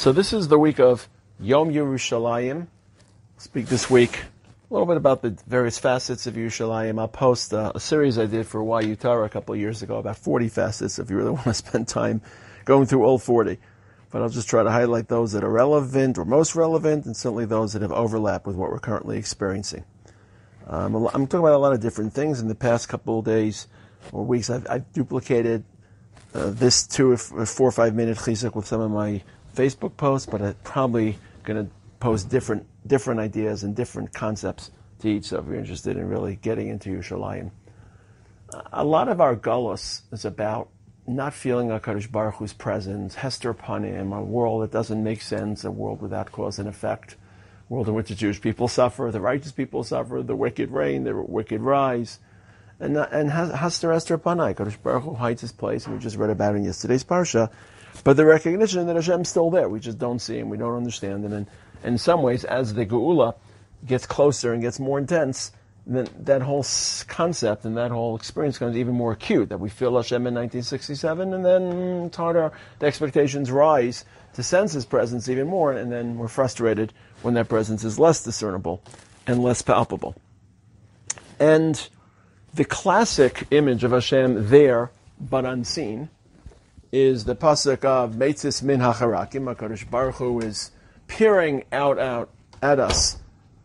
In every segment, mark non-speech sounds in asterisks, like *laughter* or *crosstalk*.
So this is the week of Yom Yerushalayim. Speak this week a little bit about the various facets of Yerushalayim. I'll post uh, a series I did for YU a couple of years ago, about 40 facets if you really *laughs* want to spend time going through all 40. But I'll just try to highlight those that are relevant or most relevant, and certainly those that have overlap with what we're currently experiencing. Um, I'm talking about a lot of different things. In the past couple of days or weeks, I've, I've duplicated uh, this two or four or five minute chizuk with some of my Facebook posts, but I'm probably going to post different different ideas and different concepts to each. So if you're interested in really getting into Yerushalayim, a lot of our gullus is about not feeling HaKadosh Baruch Hu's presence, Hester Panim, a world that doesn't make sense, a world without cause and effect, a world in which the Jewish people suffer, the righteous people suffer, the wicked reign, the wicked rise. And, and Hester Hester Panai, Kadosh Baruch Hu hides his place, and we just read about it in yesterday's Parsha. But the recognition that Hashem's still there, we just don't see him, we don't understand him. And in some ways, as the Geula gets closer and gets more intense, then that whole concept and that whole experience becomes even more acute. That we feel Hashem in 1967, and then harder. The expectations rise to sense His presence even more, and then we're frustrated when that presence is less discernible and less palpable. And the classic image of Hashem there, but unseen, is the pasuk of Meitzis Min Hacharakim. Hakadosh Baruch Hu is peering out, out at us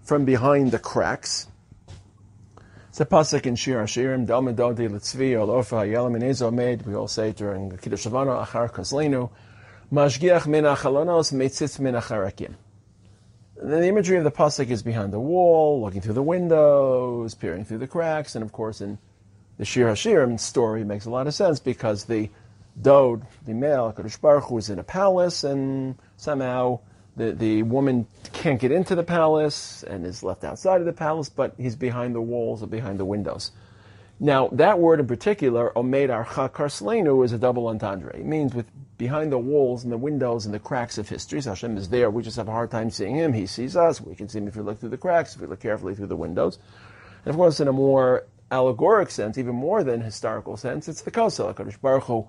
from behind the cracks. It's a pasuk in Shir Hashirim, Dal Medodi Litzvi, Ol Ofa, Yelam Med, we all say during Kiddush Shavana, Achar Koslenu, Mashgiach Min Achalonos, Meitzitz Min Acharakim. The imagery of the pasuk is behind the wall, looking through the windows, peering through the cracks, and of course in the Shir Hashirim story makes a lot of sense because the Dode, the male, Kadosh Baruch in a palace, and somehow the, the woman can't get into the palace and is left outside of the palace, but he's behind the walls or behind the windows. Now, that word in particular, Omed Archa Karslenu, is a double entendre. It means with behind the walls and the windows and the cracks of history. So Hashem is there. We just have a hard time seeing him. He sees us. We can see him if we look through the cracks, if we look carefully through the windows. And of course, in a more allegoric sense, even more than historical sense, it's the Kosel. HaKadosh Baruch Hu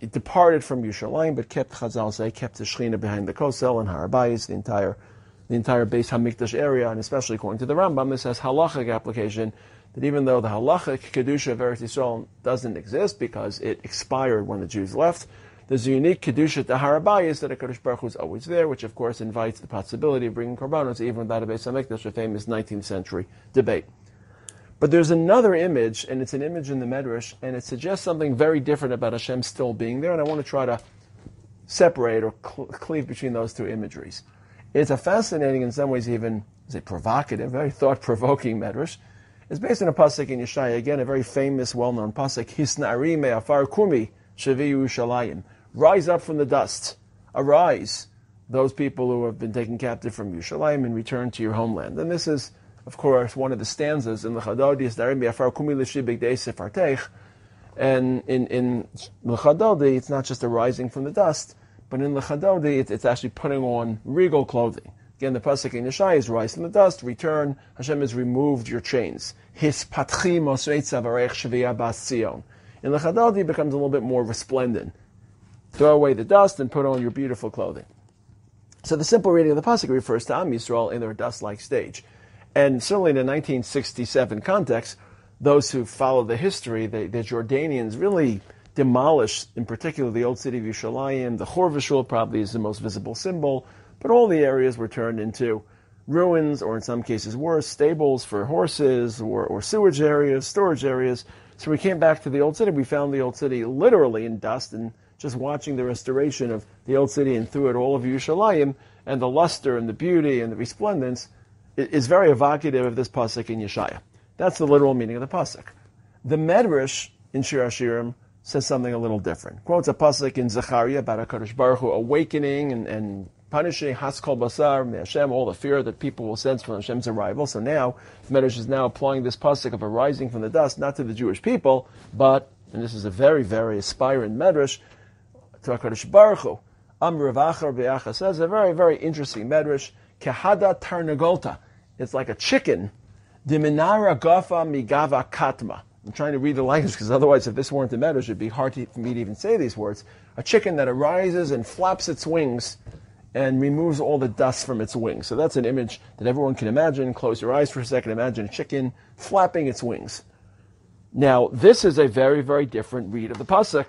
it departed from Yerushalayim, but kept Chazal say kept the Shechina behind the Kosel and Har HaBayis, the entire the entire Beis Hamikdash area, and especially according to the Rambam, this has halachic application. That even though the halachic kedusha of Eretz Yisrael doesn't exist because it expired when the Jews left, there's a unique kedusha to Har HaBayis that a Baruch Hu is always there, which of course invites the possibility of bringing korbanos even without a Beis Hamikdash, a famous 19th century debate. But there's another image, and it's an image in the Medrash, and it suggests something very different about Hashem still being there, and I want to try to separate or cl- cleave between those two imageries. It's a fascinating, in some ways even, is it provocative, very thought-provoking Medrash. It's based on a pasuk in Yeshaya, again, a very famous, well-known pasuk, Hisnari me'afar kumi shavi Yerushalayim. Rise up from the dust. Arise, those people who have been taken captive from Yerushalayim, and return to your homeland. And this is of course, one of the stanzas in the Chadodi is Darim Kumi. And in, in L'chadodi, it's not just arising from the dust, but in L'chadodi, it's, it's actually putting on regal clothing. Again, the pasuk in Yeshai is rise from the dust, return. Hashem has removed your chains. His patchi shaviyah bas In L'chadodi, it becomes a little bit more resplendent. Throw away the dust and put on your beautiful clothing. So the simple reading of the pasuk refers to Am Yisrael in their dust-like stage. And certainly in the 1967 context, those who follow the history, the, the Jordanians really demolished, in particular, the old city of Yerushalayim. The Chor probably is the most visible symbol, but all the areas were turned into ruins, or in some cases worse, stables for horses, or, or sewage areas, storage areas. So we came back to the old city. We found the old city literally in dust, and just watching the restoration of the old city and through it all of Yerushalayim, and the luster and the beauty and the resplendence is very evocative of this pasuk in Yeshaya. That's the literal meaning of the pasuk. The Medrash in Shir Hashirim says something a little different. Quotes a pasuk in Zechariah about Hakadosh Baruch Hu awakening and, and punishing Haskol Basar Hashem, all the fear that people will sense from Hashem's arrival. So now the Medrash is now applying this pasuk of arising from the dust not to the Jewish people, but and this is a very very aspirant Medrash to Hakadosh Baruch Hu. Am Revachar says a very very interesting Medrash Kehada tarnagolta. It's like a chicken. Diminara gafa migava katma. I'm trying to read the language because otherwise, if this weren't the Medrash, it'd be hard to, for me to even say these words. A chicken that arises and flaps its wings and removes all the dust from its wings. So that's an image that everyone can imagine. Close your eyes for a second. Imagine a chicken flapping its wings. Now, this is a very, very different read of the pasuk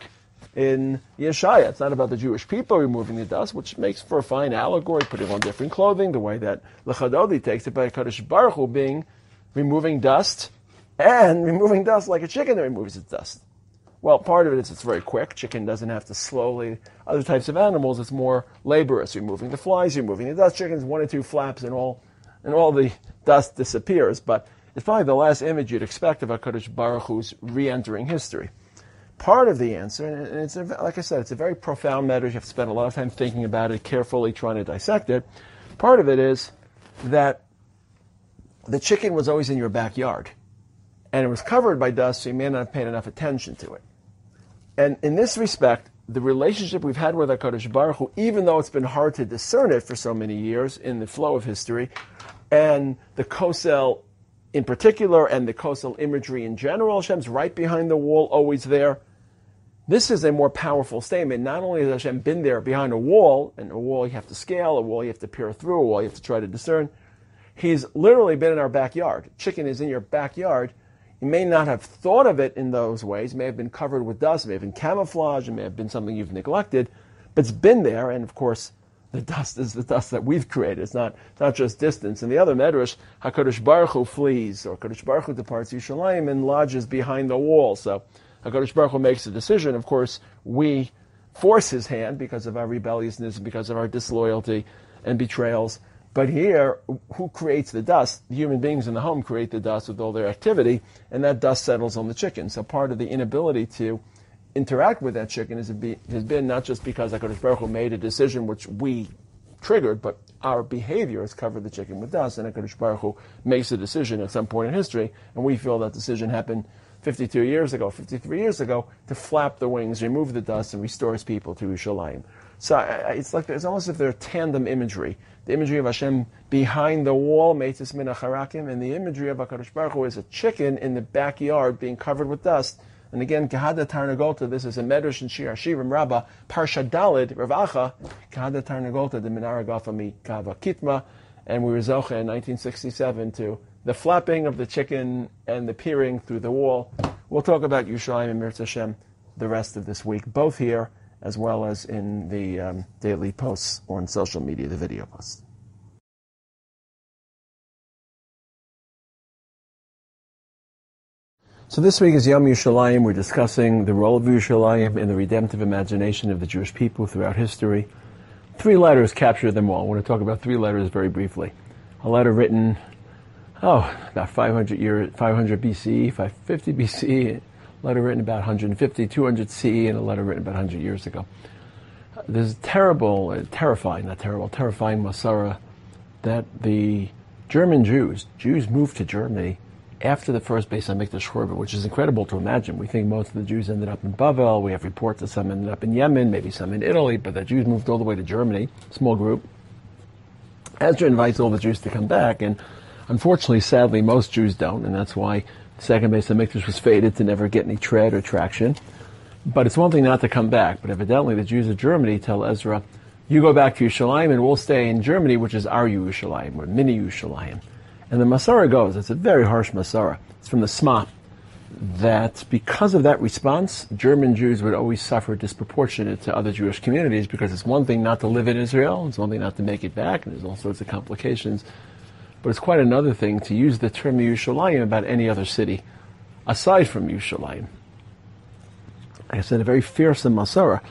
in Yeshaya. It's not about the Jewish people removing the dust, which makes for a fine allegory, putting on different clothing, the way that Lechadodi takes it by Kadosh Baruch Hu being removing dust and removing dust like a chicken that removes its dust. Well, part of it is it's very quick. Chicken doesn't have to slowly. Other types of animals, it's more laborious. Removing the flies, you're removing the dust. Chickens, one or two flaps, and all, and all the dust disappears. But it's probably the last image you'd expect of Hakadosh Baruch Hu's re-entering history. Part of the answer, and it's a, like I said, it's a very profound matter. You have to spend a lot of time thinking about it, carefully trying to dissect it. Part of it is that the chicken was always in your backyard, and it was covered by dust, so you may not have paid enough attention to it. And in this respect, the relationship we've had with HaKadosh Baruch Hu, even though it's been hard to discern it for so many years in the flow of history, and the Kosel in particular, and the Kosel imagery in general, Hashem's right behind the wall, always there. This is a more powerful statement. Not only has Hashem been there behind a wall, and a wall you have to scale, a wall you have to peer through, a wall you have to try to discern, He's literally been in our backyard. Chicken is in your backyard, you may not have thought of it in those ways. It may have been covered with dust, it may have been camouflage, it may have been something you've neglected, but it's been there, and of course, the dust is the dust that we've created. It's not, it's not just distance. And the other medrash, Hakadosh Baruch Hu flees, or Hakadosh Baruch Hu departs Yerushalayim and lodges behind the wall. So Hakadosh Baruch Hu makes a decision. Of course, we force his hand because of our rebelliousness, because of our disloyalty and betrayals. But here, who creates the dust? The human beings in the home create the dust with all their activity, and that dust settles on the chicken. So part of the inability to interact with that chicken is has been not just because HaKadosh Baruch Hu made a decision which we triggered, but our behavior has covered the chicken with dust, and HaKadosh Baruch Hu makes a decision at some point in history, and we feel that decision happened 52 years ago, 53 years ago, to flap the wings, remove the dust, and restore his people to Yerushalayim. So it's like it's almost as if they're tandem imagery. The imagery of Hashem behind the wall, Meitzis Min and the imagery of HaKadosh Baruch Hu is a chicken in the backyard being covered with dust. And again, Gehada Tarnagolta, this is a Medrash and Shir Hashirim Rabbah, Parsha Dalid, Ravacha, Gehada Tarnagolta, the Minara Mi Kava Kitma, and we were Zocha in 1967 to the flapping of the chicken and the peering through the wall. We'll talk about Yerushalayim and Mirz Hashem the rest of this week, both here as well as in the um, daily posts or on social media, the video posts. So this week is Yom Yerushalayim. We're discussing the role of Yerushalayim in the redemptive imagination of the Jewish people throughout history. Three letters capture them all. I want to talk about three letters very briefly. A letter written, oh, about 500 years, 500 BCE, 550 BCE, a letter written about 150, 200 CE, and a letter written about 100 years ago. There's terrible, uh, terrifying, not terrible, terrifying Masara that the German Jews, Jews moved to Germany after the first Beis Hamikdash Churban, which is incredible to imagine. We think most of the Jews ended up in Bavel. We have reports that some ended up in Yemen, maybe some in Italy, but the Jews moved all the way to Germany, small group. Ezra invites all the Jews to come back, and unfortunately, sadly, most Jews don't, and that's why the second Beis Hamikdash was fated to never get any tread or traction. But it's one thing not to come back. But evidently, the Jews of Germany tell Ezra, "You go back to Yerushalayim, and we'll stay in Germany, which is our Yerushalayim, or mini Yerushalayim." And the Masara goes. It's a very harsh Masara. It's from the Sma that because of that response, German Jews would always suffer disproportionate to other Jewish communities because it's one thing not to live in Israel, it's one thing not to make it back, and there's all sorts of complications. But it's quite another thing to use the term Yerushalayim about any other city aside from Yerushalayim. I said, a very fearsome Masara,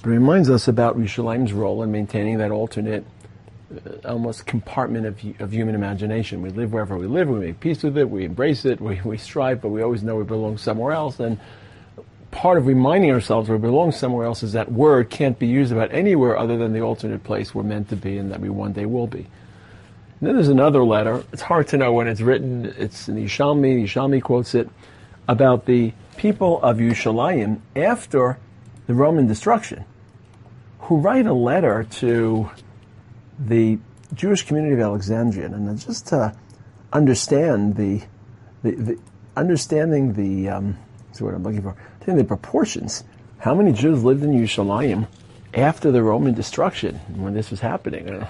but it reminds us about Yerushalayim's role in maintaining that alternate, Uh, almost compartment of, of human imagination. We live wherever we live, we make peace with it, we embrace it, *laughs* we, we strive, but we always know we belong somewhere else. And part of reminding ourselves we belong somewhere else is that word can't be used about anywhere other than the alternate place we're meant to be and that we one day will be. And then there's another letter. It's hard to know when it's written. It's in Yishalmi. Yishalmi quotes it about the people of Yushalayim after the Roman destruction, who write a letter to the Jewish community of Alexandria, and just to understand the, the, the understanding the, um, that's what I'm looking for, understanding the proportions. How many Jews lived in Yerushalayim after the Roman destruction when this was happening?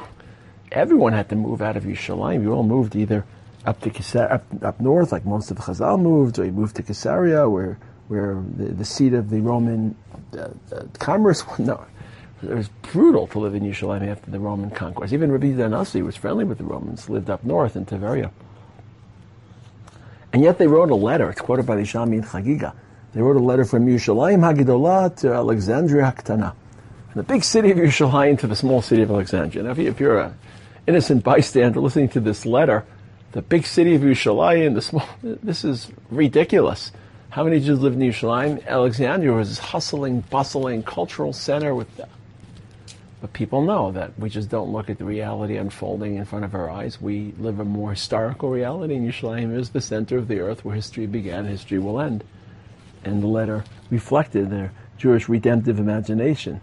Everyone had to move out of Yerushalayim. You all moved either up to Caesar, up, up north, like most of the Chazal moved, or you moved to Caesarea, where where the, the seat of the Roman uh, uh, commerce. *laughs* No, it was brutal to live in Yerushalayim after the Roman conquest. Even Rabbi Danasi was friendly with the Romans, lived up north in Tiberia. And yet they wrote a letter, it's quoted by the Shami Chagiga. They wrote a letter from Yerushalayim Hagidolah to Alexandria Haktana. From the big city of Yerushalayim to the small city of Alexandria. Now, if you're an innocent bystander listening to this letter, the big city of Yerushalayim, the small, this is ridiculous. How many Jews live in Yerushalayim? Alexandria was this hustling, bustling cultural center with but people know that we just don't look at the reality unfolding in front of our eyes. We live a more historical reality, and Yerushalayim is the center of the earth where history began, history will end. And the letter reflected their Jewish redemptive imagination.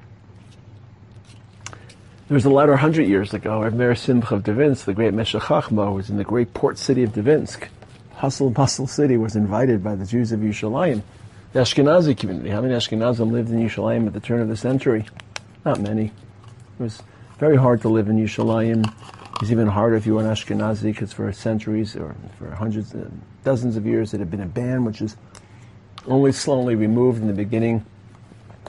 There was a letter 100 years ago of Meir Simcha of Dvinsk, the great Meshech Chachma, was in the great port city of Dvinsk. Hustle bustle city was invited by the Jews of Yerushalayim. The Ashkenazi community. How many Ashkenazim lived in Yerushalayim at the turn of the century? Not many. It was very hard to live in Yerushalayim. It was even harder if you were an Ashkenazi because for centuries or for hundreds, uh, dozens of years it had been a ban, which is only slowly removed in the beginning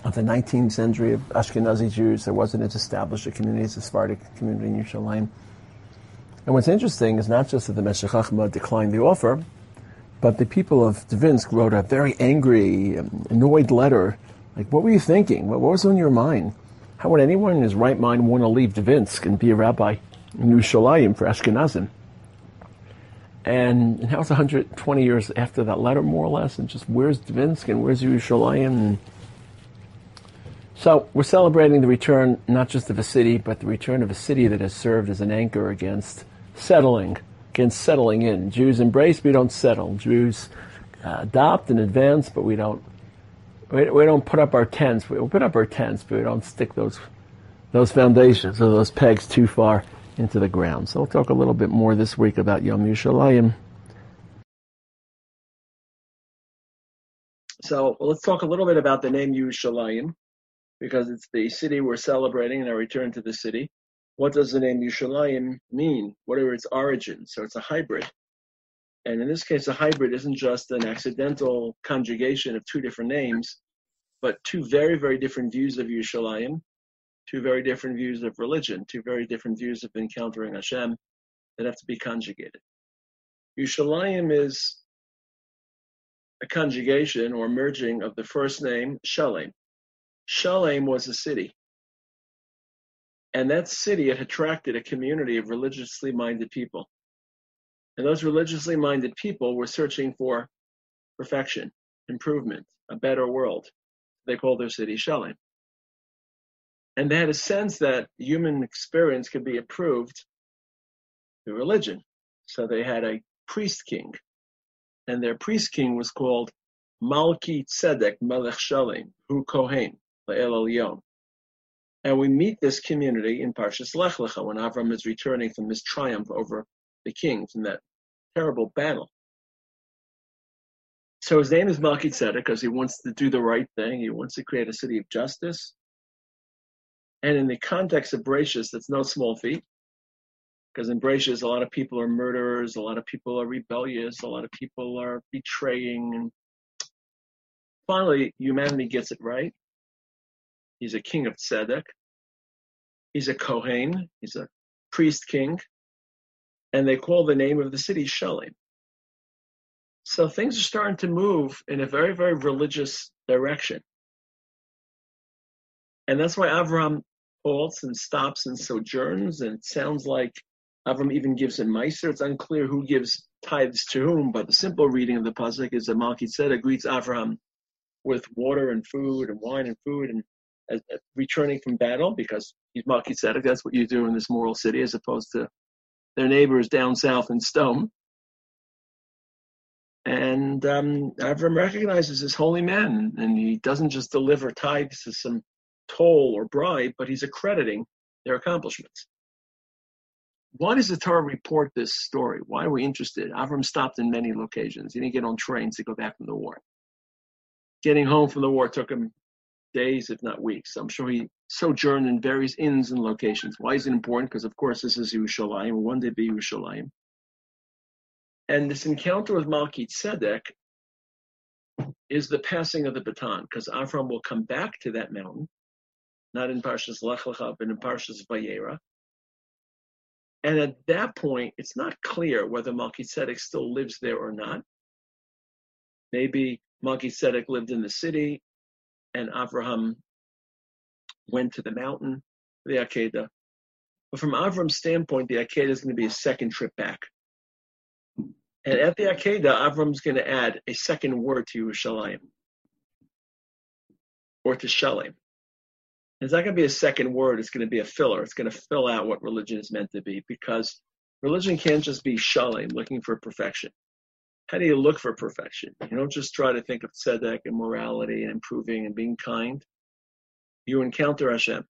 of the 19th century of Ashkenazi Jews. There wasn't as established a community as the Sephardic community in Yerushalayim. And what's interesting is not just that the Meshech declined the offer, but the people of Dvinsk wrote a very angry, um, annoyed letter. Like, what were you thinking? What was on your mind? How would anyone in his right mind want to leave Dvinsk and be a rabbi in Yerushalayim for Ashkenazim? And now it's 120 years after that letter, more or less, and just where's Dvinsk and where's Yerushalayim? So we're celebrating the return not just of a city, but the return of a city that has served as an anchor against settling, against settling in. Jews embrace, we don't settle. Jews uh, adopt and advance, but we don't we, don't put up our tents. We put up our tents, but we don't stick those those foundations or those pegs too far into the ground. So we'll talk a little bit more this week about Yom Yerushalayim. So let's talk a little bit about the name Yerushalayim, because it's the city we're celebrating and our return to the city. What does the name Yerushalayim mean? What are its origins? So it's a hybrid. And in this case, a hybrid isn't just an accidental conjugation of two different names, but two very, very different views of Yerushalayim, two very different views of religion, two very different views of encountering Hashem that have to be conjugated. Yerushalayim is a conjugation or merging of the first name, Shalem. Shalem was a city. And that city had attracted a community of religiously minded people. And those religiously minded people were searching for perfection, improvement, a better world. They called their city Shalem. And they had a sense that human experience could be improved through religion. So they had a priest king. And their priest king was called Malki Tzedek Melech Shalem, Hu Kohen, La'el Elyon. And we meet this community in Parshas Lech Lecha when Avram is returning from his triumph over the kings in that terrible battle. So his name is Melchizedek because he wants to do the right thing. He wants to create a city of justice. And in the context of Bereishis, that's no small feat. Because in Bereishis, a lot of people are murderers, a lot of people are rebellious, a lot of people are betraying. And finally, humanity gets it right. He's a king of Tzedek. He's a Kohen. He's a priest king and they call the name of the city Shalem. So things are starting to move in a very, very religious direction. And that's why Avram halts and stops and sojourns, and it sounds like Avram even gives a meiser. It's unclear who gives tithes to whom, but the simple reading of the pasuk is that Melchizedek greets Avram with water and food and wine and food and uh, returning from battle because he's Melchizedek. That's what you do in this moral city, as opposed to their neighbors down south in Stone. And um, Avram recognizes this holy man, and he doesn't just deliver tithes as some toll or bribe, but he's accrediting their accomplishments. why does the Torah report this story? Why are we interested? Avram stopped in many locations. He didn't get on trains to go back from the war. Getting home from the war took him days, if not weeks. I'm sure he sojourned in various inns and locations. Why is it important? Because, of course, this is Yerushalayim. One day be Yerushalayim. And this encounter with Malki Tzedek is the passing of the baton, because Avram will come back to that mountain, not in Parshas Lech Lecha, but in Parshas Vayera. And at that point, it's not clear whether Melchizedek still lives there or not. Maybe Melchizedek lived in the city and Abraham went to the mountain, the Akedah. But from Avram's standpoint, the Akedah is going to be a second trip back. And at the Akedah, Avram's going to add a second word to Yerushalayim or to Shalem. It's not going to be a second word. It's going to be a filler. It's going to fill out what religion is meant to be because religion can't just be shalem, looking for perfection. How do you look for perfection? You don't just try to think of tzedek and morality and improving and being kind. You encounter Hashem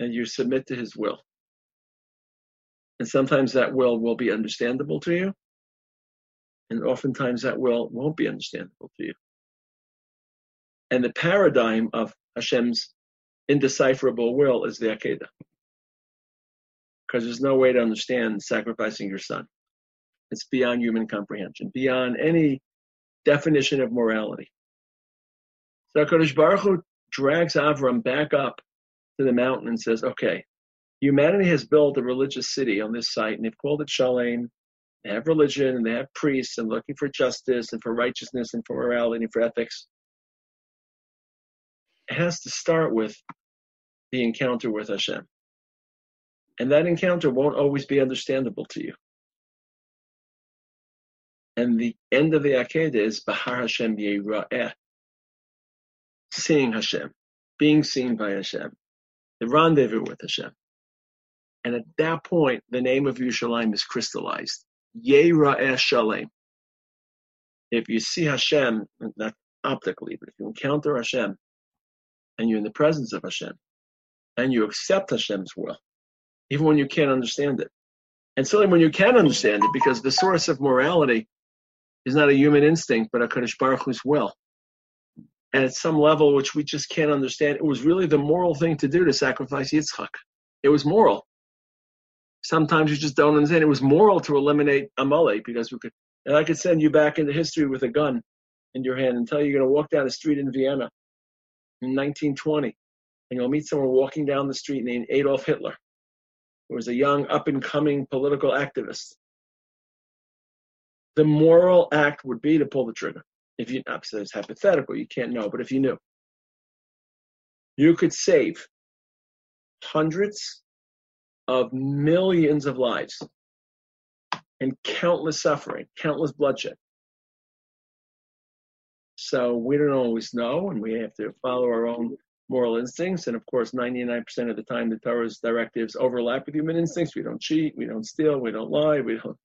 and you submit to His will. And sometimes that will will be understandable to you, and oftentimes that will won't be understandable to you. And the paradigm of Hashem's indecipherable will is the Akedah. Because there's no way to understand sacrificing your son. It's beyond human comprehension, beyond any definition of morality. So HaKadosh Baruch Hu drags Avram back up to the mountain and says, okay, humanity has built a religious city on this site, and they've called it Shalem. They have religion, and they have priests, and looking for justice, and for righteousness, and for morality, and for ethics. It has to start with the encounter with Hashem. And that encounter won't always be understandable to you. And the end of the Akedah is Bahar Hashem Yera'eh. Seeing Hashem, being seen by Hashem, the rendezvous with Hashem. And at that point, the name of Yerushalayim is crystallized. Yera'eh Shalem. If you see Hashem, not optically, but if you encounter Hashem and you're in the presence of Hashem, and you accept Hashem's will, even when you can't understand it. And certainly when you can understand it, because the source of morality is not a human instinct, but a Kadosh Baruch Hu's will. And at some level which we just can't understand, it was really the moral thing to do to sacrifice Yitzchak. It was moral. Sometimes you just don't understand. It was moral to eliminate Amalek because we could, and I could send you back into history with a gun in your hand and tell you you're going to walk down a street in Vienna in 1920 and you'll meet someone walking down the street named Adolf Hitler, who was a young, up and coming political activist. The moral act would be to pull the trigger. If you, obviously it's hypothetical, you can't know, but if you knew, you could save hundreds of millions of lives and countless suffering, countless bloodshed. So we don't always know, and we have to follow our own moral instincts. And of course, 99% of the time, the Torah's directives overlap with human instincts. We don't cheat, we don't steal, we don't lie, we don't.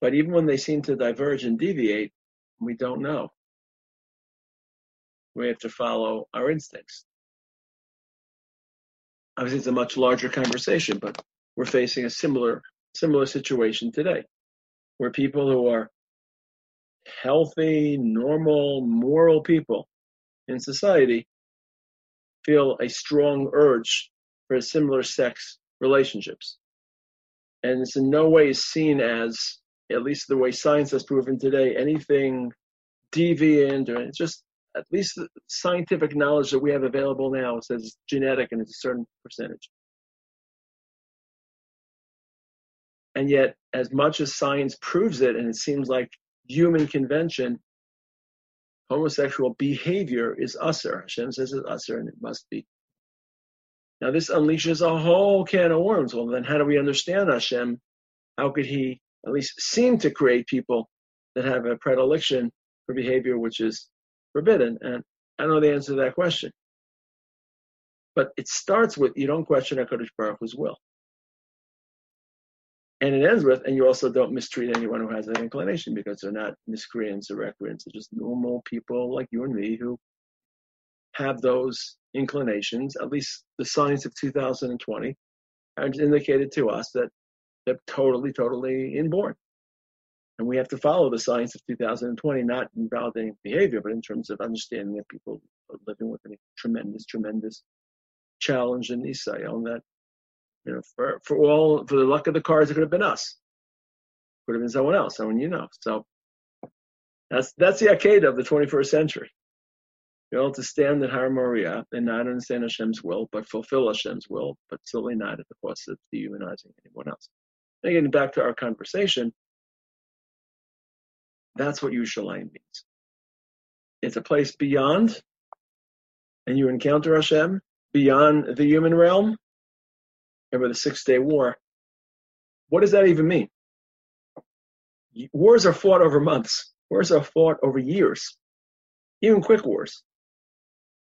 But even when they seem to diverge and deviate, we don't know. We have to follow our instincts. Obviously, it's a much larger conversation, but we're facing a similar similar situation today, where people who are healthy, normal, moral people in society feel a strong urge for similar sex relationships. And it's in no way seen as, at least the way science has proven today, anything deviant or just at least the scientific knowledge that we have available now says genetic and it's a certain percentage. And yet, as much as science proves it, and it seems like human convention homosexual behavior is usher. Hashem says it's usher and it must be. Now this unleashes a whole can of worms. Well, then how do we understand Hashem? How could he at least seem to create people that have a predilection for behavior which is forbidden? And I know the answer to that question. But it starts with you don't question HaKadosh Baruch Hu's will. And it ends with, and you also don't mistreat anyone who has that inclination because they're not miscreants or recreants. They're just normal people like you and me who have those inclinations, at least the science of 2020 it's indicated to us that they're totally, totally inborn. And we have to follow the science of 2020, not in validating behavior, but in terms of understanding that people are living with a tremendous, tremendous challenge in Israel. And that, you know, for, for all, for the luck of the cards, it could have been us. It could have been someone else, someone you know. So that's, that's the Akedah of the 21st century. You're able to stand at Har Moriah and not understand Hashem's will, but fulfill Hashem's will, but certainly not at the cost of dehumanizing anyone else. Getting back to our conversation, that's what Yerushalayim means. It's a place beyond, and you encounter Hashem beyond the human realm. Remember the Six Day War. What does that even mean? Wars are fought over months. Wars are fought over years, even quick wars.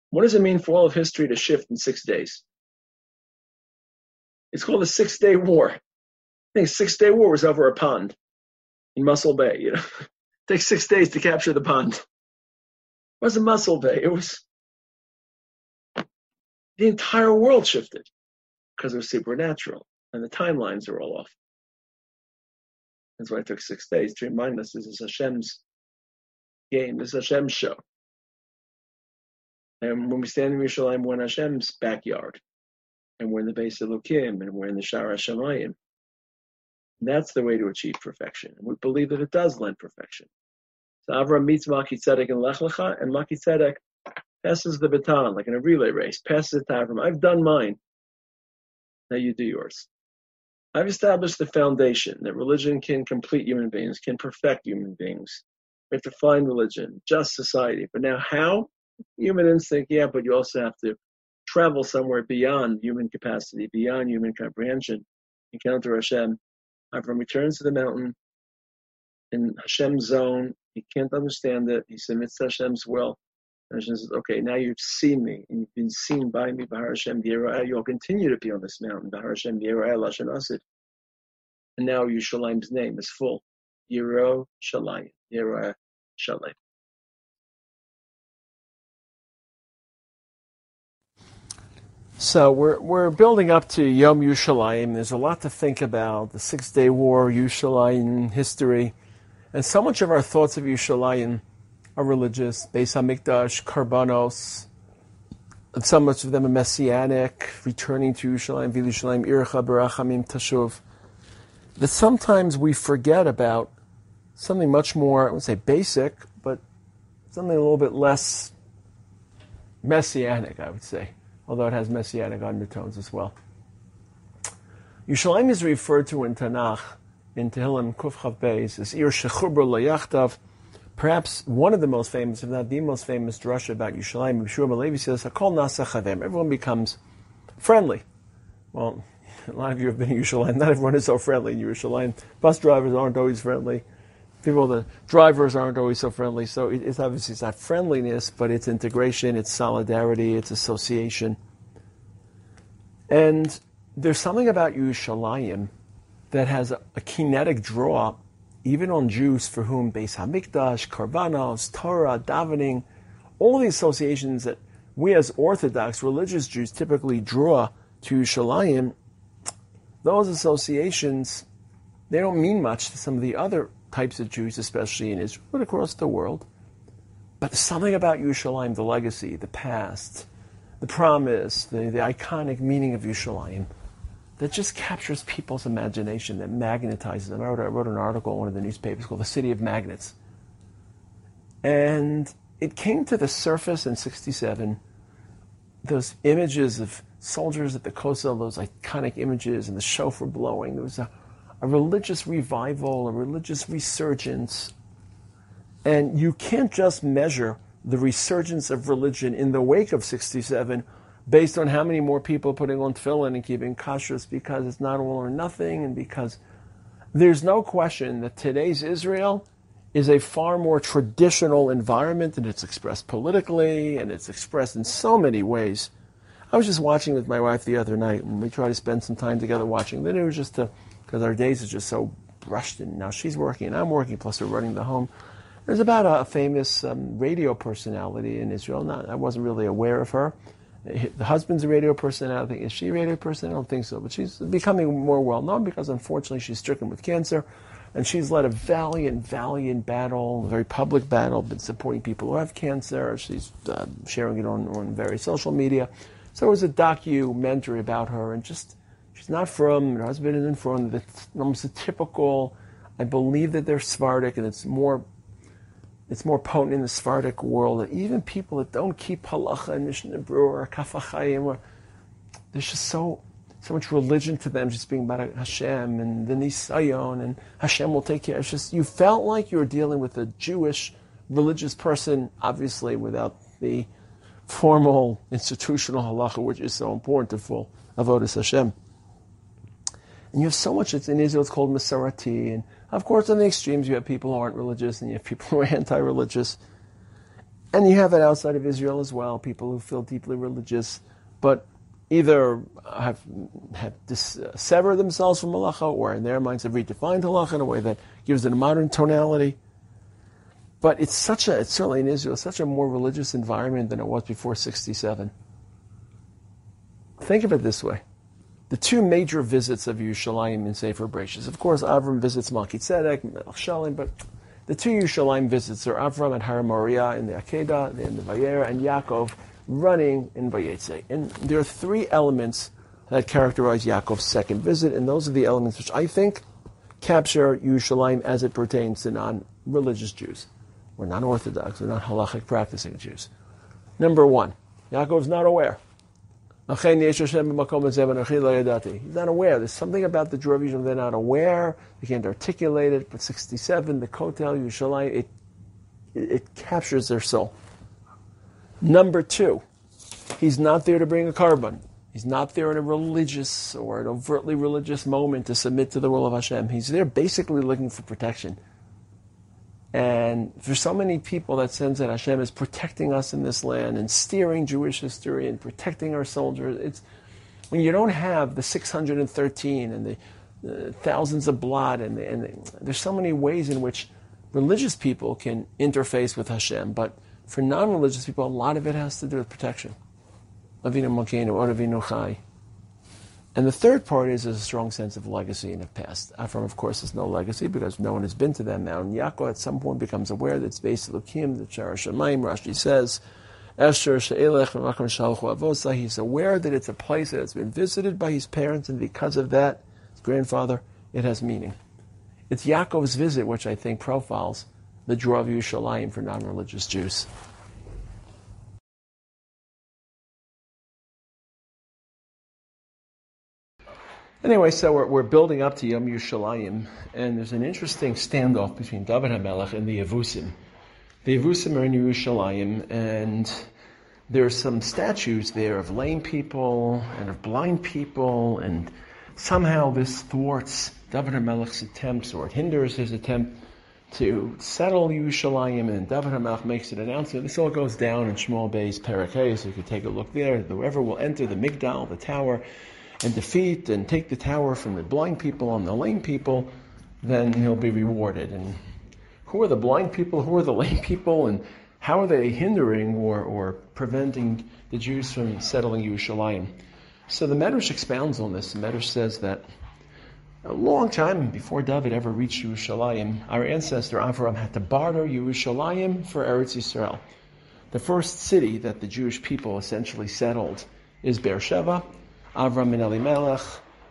What does it mean for all of history to shift in six days? It's called the Six Day War. I think Six Day War was over a pond in Mussel Bay. You know, *laughs* takes six days to capture the pond. It wasn't Mussel Bay. It was the entire world shifted because it was supernatural and the timelines are all off. That's why it took six days to remind us this is Hashem's game, this is Hashem's show. And when we stand in Yerushalayim, we're in Hashem's backyard. And we're in the base of Lukim and we're in the Shara Shemayim. That's the way to achieve perfection. And we believe that it does lend perfection. So Avram meets Malki Tzedek in Lech Lecha, and Malki Tzedek passes the baton, like in a relay race, passes it to Avram. I've done mine. Now you do yours. I've established the foundation that religion can complete human beings, can perfect human beings. We have to find religion, just society. But now how? Human instinct, yeah, but you also have to travel somewhere beyond human capacity, beyond human comprehension. Encounter Hashem. Avram returns to the mountain in Hashem's zone. He can't understand it. He submits to Hashem's will. And Hashem says, okay, now you've seen me, and you've been seen by me, Bahar Hashem You'll continue to be on this mountain, Bahar Hashem Lashon Asid. And now Yerushalayim's name is full. Yero Shalayim. Yero Shalayim. So we're we're building up to Yom Yerushalayim. There's a lot to think about. The Six Day War, Yerushalayim history, and so much of our thoughts of Yerushalayim are religious. Beis Hamikdash, Karbanos. And so much of them are messianic, returning to Yerushalayim, Yerushalayim, Ircha, Barachamim, Tashuv. That sometimes we forget about something much more, I would say basic, but something a little bit less messianic, I would say although it has messianic undertones as well. Yerushalayim is referred to in Tanakh, in Tehillim Kuf Chaf Beis, as Ir Shechubra Layachtav, perhaps one of the most famous, if not the most famous drasha about Yerushalayim. Yeshua Malevi says, Hakol Nasa Chavem. Everyone becomes friendly. Well, *laughs* a lot of you have been in Yerushalayim. Not everyone is so friendly in Yerushalayim. Bus drivers aren't always friendly people, the drivers aren't always so friendly. So it's obviously it's not friendliness, but it's integration, it's solidarity, it's association. And there's something about Yerushalayim that has a, a, kinetic draw, even on Jews for whom Beis Hamikdash, Karbanos, Torah, davening, all the associations that we as Orthodox religious Jews typically draw to Yerushalayim, those associations, they don't mean much to some of the other types of Jews, especially in Israel, but across the world. But something about Yerushalayim, the legacy, the past, the promise, the, the iconic meaning of Yerushalayim, that just captures people's imagination, that magnetizes them. I wrote, I wrote an article in one of the newspapers called The City of Magnets. And it came to the surface in 67, those images of soldiers at the Kotel, those iconic images, and the shofar blowing. There was a a religious revival, a religious resurgence. And you can't just measure the resurgence of religion in the wake of 67 based on how many more people are putting on tefillin and keeping kashrus because it's not all or nothing and because there's no question that today's Israel is a far more traditional environment and it's expressed politically and it's expressed in so many ways. I was just watching with my wife the other night and we tried to spend some time together watching the news just to because our days are just so rushed in. Now she's working and I'm working, plus we're running the home. There's about a famous um, radio personality in Israel. Not, I wasn't really aware of her. The husband's a radio personality. Is she a radio person? I don't think so. But she's becoming more well known because unfortunately she's stricken with cancer. And she's led a valiant, valiant battle, a very public battle, been supporting people who have cancer. She's uh, sharing it on, on various social media. So it was a documentary about her, and just she's not from, her husband isn't from, almost a typical, I believe that they're Sephardic, and it's more it's more potent in the Sephardic world that even people that don't keep halacha and Mishnah Berurah or Kaf HaChaim, or, there's just so so much religion to them, just being about Hashem and the Nisayon and Hashem will take care. It's just you felt like you were dealing with a Jewish religious person, obviously without the formal institutional halacha, which is so important to full avodas Hashem. And you have so much. It's in Israel. It's called Masorati, and of course, on the extremes, you have people who aren't religious, and you have people *laughs* who are anti-religious, and you have it outside of Israel as well. People who feel deeply religious, but either have have dis, uh, severed themselves from halacha, or in their minds have redefined halacha in a way that gives it a modern tonality. But it's such a, it's certainly in Israel, such a more religious environment than it was before 67. Think of it this way. The two major visits of Yerushalayim in Sefer Bereshis. Of course, Avram visits Melchizedek, Shalim, but the two Yerushalayim visits are Avram at Har Moriah in the Akedah, in the Vayera, and Yaakov running in Vayetze. And there are three elements that characterize Yaakov's second visit, and those are the elements which I think capture Yerushalayim as it pertains to non-religious Jews. We're not Orthodox, we're not halachic practicing Jews. Number one, Yaakov is not aware. He's not aware. There's something about the Jewish they're not aware. They can't articulate it. But 67, the Kotel Yerushalayim, it, it, captures their soul. Number two, he's not there to bring a korban. He's not there in a religious or an overtly religious moment to submit to the will of Hashem. He's there basically looking for protection. And for so many people, that sense that Hashem is protecting us in this land and steering Jewish history and protecting our soldiers. It's when you don't have the 613 and the, thousands of blood, and, the, and the, there's so many ways in which religious people can interface with Hashem. But for non-religious people, a lot of it has to do with protection. Avinu Avinu Chai. And the third part is a strong sense of legacy in the past. Avram, of course, has no legacy because no one has been to that mountain. Yaakov at some point becomes aware that it's based Lukim, the Shara Shemaim. Rashi says, Esher She'elech. He's aware that it's a place that has been visited by his parents, and because of that, his grandfather, it has meaning. It's Yaakov's visit which I think profiles the draw of Yerushalayim for non-religious Jews. Anyway, so we're, we're building up to Yom Yerushalayim, and there's an interesting standoff between David HaMelech and the Yevusim. The Yevusim are in Yerushalayim, and there are some statues there of lame people and of blind people, and somehow this thwarts David HaMelech's attempts, or it hinders his attempt to settle Yerushalayim, and David HaMelech makes an announcement. This all goes down in Shmuel Beis Parakeh, so you can take a look there. Whoever will enter the Migdal, the tower, and defeat and take the tower from the blind people and the lame people, then he'll be rewarded. And who are the blind people? Who are the *laughs* lame people? And how are they hindering or, or preventing the Jews from settling Yerushalayim? So the Medrash expounds on this. The Medrash says that a long time before David ever reached Yerushalayim, our ancestor Avram had to barter Yerushalayim for Eretz Yisrael. The first city that the Jewish people essentially settled is Beersheba, Avram and Elimelech,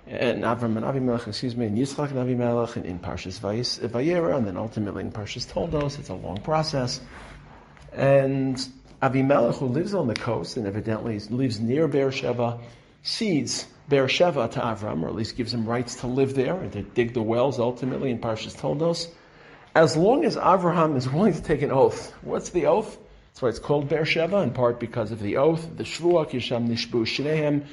and Avram and Avimelech, excuse me, and Yitzchak and Avimelech, and in Parshas Vayera, and then ultimately in Parshas Toldos. It's a long process. And Avimelech, who lives on the coast and evidently lives near Beersheba, cedes Beersheba to Avram, or at least gives him rights to live there and to dig the wells ultimately in Parshas Toldos. As long as Avraham is willing to take an oath. What's the oath? That's why it's called Beersheba, in part because of the oath, the Shvuah, Kisham Nishbu Shnehem,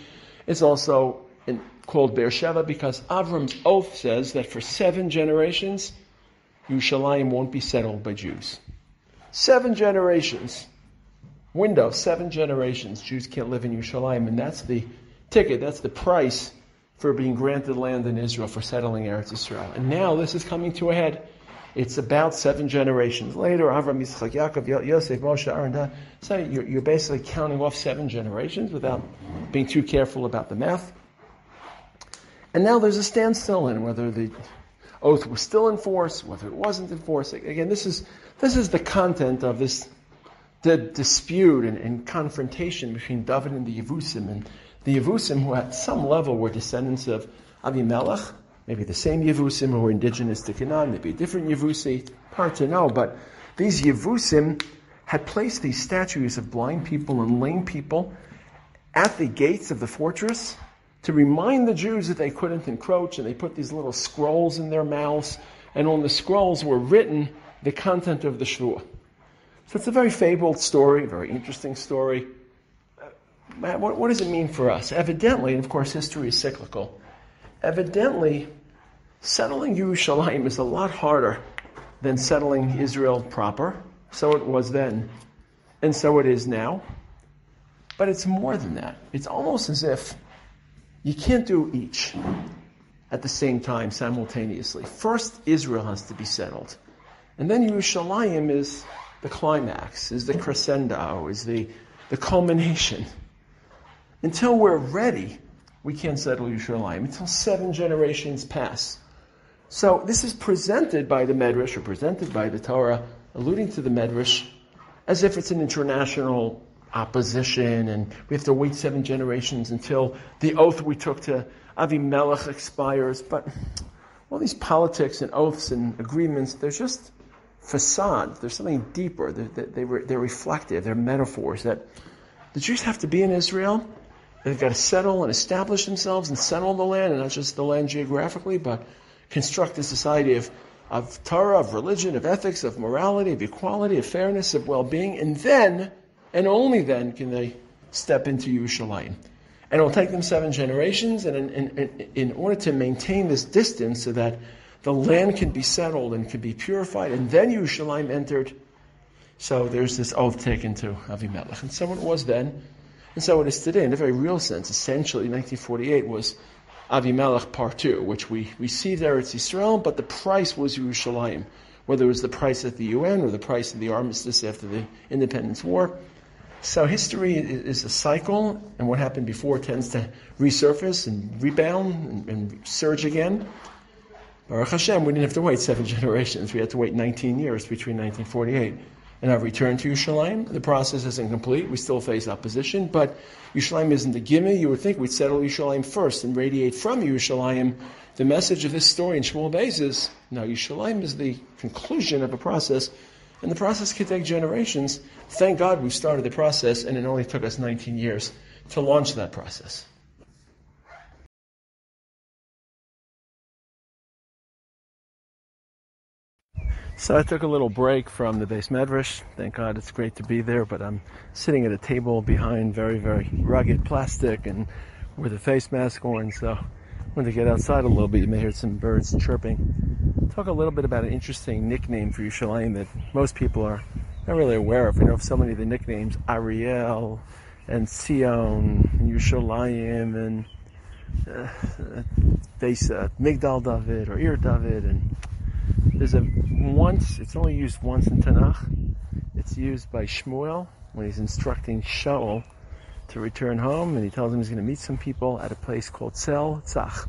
it's also in, called Beersheba because Avram's oath says that for seven generations, Yerushalayim won't be settled by Jews. Seven generations. Window, seven generations. Jews can't live in Yerushalayim, and that's the ticket, that's the price for being granted land in Israel for settling Eretz Israel. And now this is coming to a head. It's about seven generations later. Avram, Yitzchak, Yaakov, Yosef, Moshe, Aaron. So you're, you're basically counting off seven generations without being too careful about the math. And now there's a standstill in whether the oath was still in force, whether it wasn't in force. Again, this is this is the content of this the dispute and, and confrontation between David and the Yevusim. And the Yevusim, who at some level were descendants of Avimelech, maybe the same Yevusim who were indigenous to Canaan, maybe a different Yevusi, hard to know, but these Yevusim had placed these statues of blind people and lame people at the gates of the fortress to remind the Jews that they couldn't encroach, and they put these little scrolls in their mouths, and on the scrolls were written the content of the Shvuah. So it's a very fabled story, very interesting story. Uh, what, what does it mean for us? Evidently, and of course history is cyclical, evidently settling Yerushalayim is a lot harder than settling Israel proper. So it was then, and so it is now. But it's more than that. It's almost as if you can't do each at the same time simultaneously. First, Israel has to be settled. And then Yerushalayim is the climax, is the crescendo, is the, the culmination. Until we're ready, we can't settle Yerushalayim. Until seven generations pass. So this is presented by the Medrash, or presented by the Torah, alluding to the Medrash, as if it's an international opposition and we have to wait seven generations until the oath we took to Avimelech expires. But all these politics and oaths and agreements, they're just facades. There's something deeper. They're, they, are they're reflective. They're metaphors that the Jews have to be in Israel. They've got to settle and establish themselves and settle the land, and not just the land geographically, but construct a society of, of Torah, of religion, of ethics, of morality, of equality, of fairness, of well-being, and then, and only then, can they step into Yerushalayim. And it will take them seven generations, and in, in, in order to maintain this distance so that the land can be settled and can be purified, and then Yerushalayim entered. So there's this oath taken to Avimelech. And so it was then, and so it is today, in a very real sense. Essentially, 1948 was Avimelech Part 2, which we received Eretz Yisrael, but the price was Yerushalayim. Whether it was the price at the UN or the price of the armistice after the Independence War. So history is a cycle, and what happened before tends to resurface and rebound and, and surge again. Baruch Hashem, we didn't have to wait seven *laughs* generations. We had to wait 19 years between 1948 and our return to Yerushalayim. The process isn't complete. We still face opposition, but Yerushalayim isn't a gimme. You would think we'd settle Yerushalayim first and radiate from Yerushalayim. The message of this story in Shmuel Beis is, no, Yerushalayim is the conclusion of a process, and the process could take generations. Thank God we started the process, and it only took us 19 years to launch that process. So I took a little break from the beis medrash. Thank God it's great to be there, but I'm sitting at a table behind very, very rugged plastic and with a face mask on, so I wanted to get outside a little bit. You may hear some birds chirping. Talk a little bit about an interesting nickname for Yerushalayim that most people are not really aware of. We know of so many of the nicknames, Ariel and Sion and Yerushalayim and uh, uh, Migdal David or Ir David and there's a once, it's only used once in Tanakh. It's used by Shmuel when he's instructing Shaul to return home and he tells him he's going to meet some people at a place called Tzel Tzach.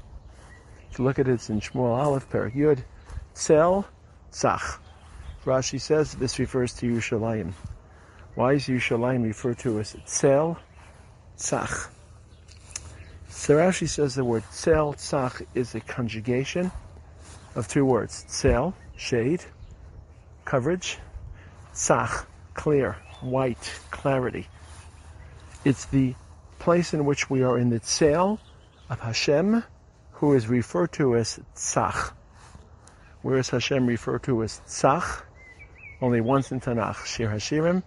If you look at it, it's in Shmuel Aleph, Perak Yud. Tzel Tzach. Rashi says this refers to Yerushalayim. Why is Yerushalayim referred to as Tzel Tzach? So Rashi says the word Tzel Tzach is a conjugation of two words. Tzel, shade, coverage. Tzach, clear, white, clarity. It's the place in which we are in the tzel of Hashem, who is referred to as Tzach. Where is Hashem referred to as Tzach? Only once in Tanakh, Shir Hashirim.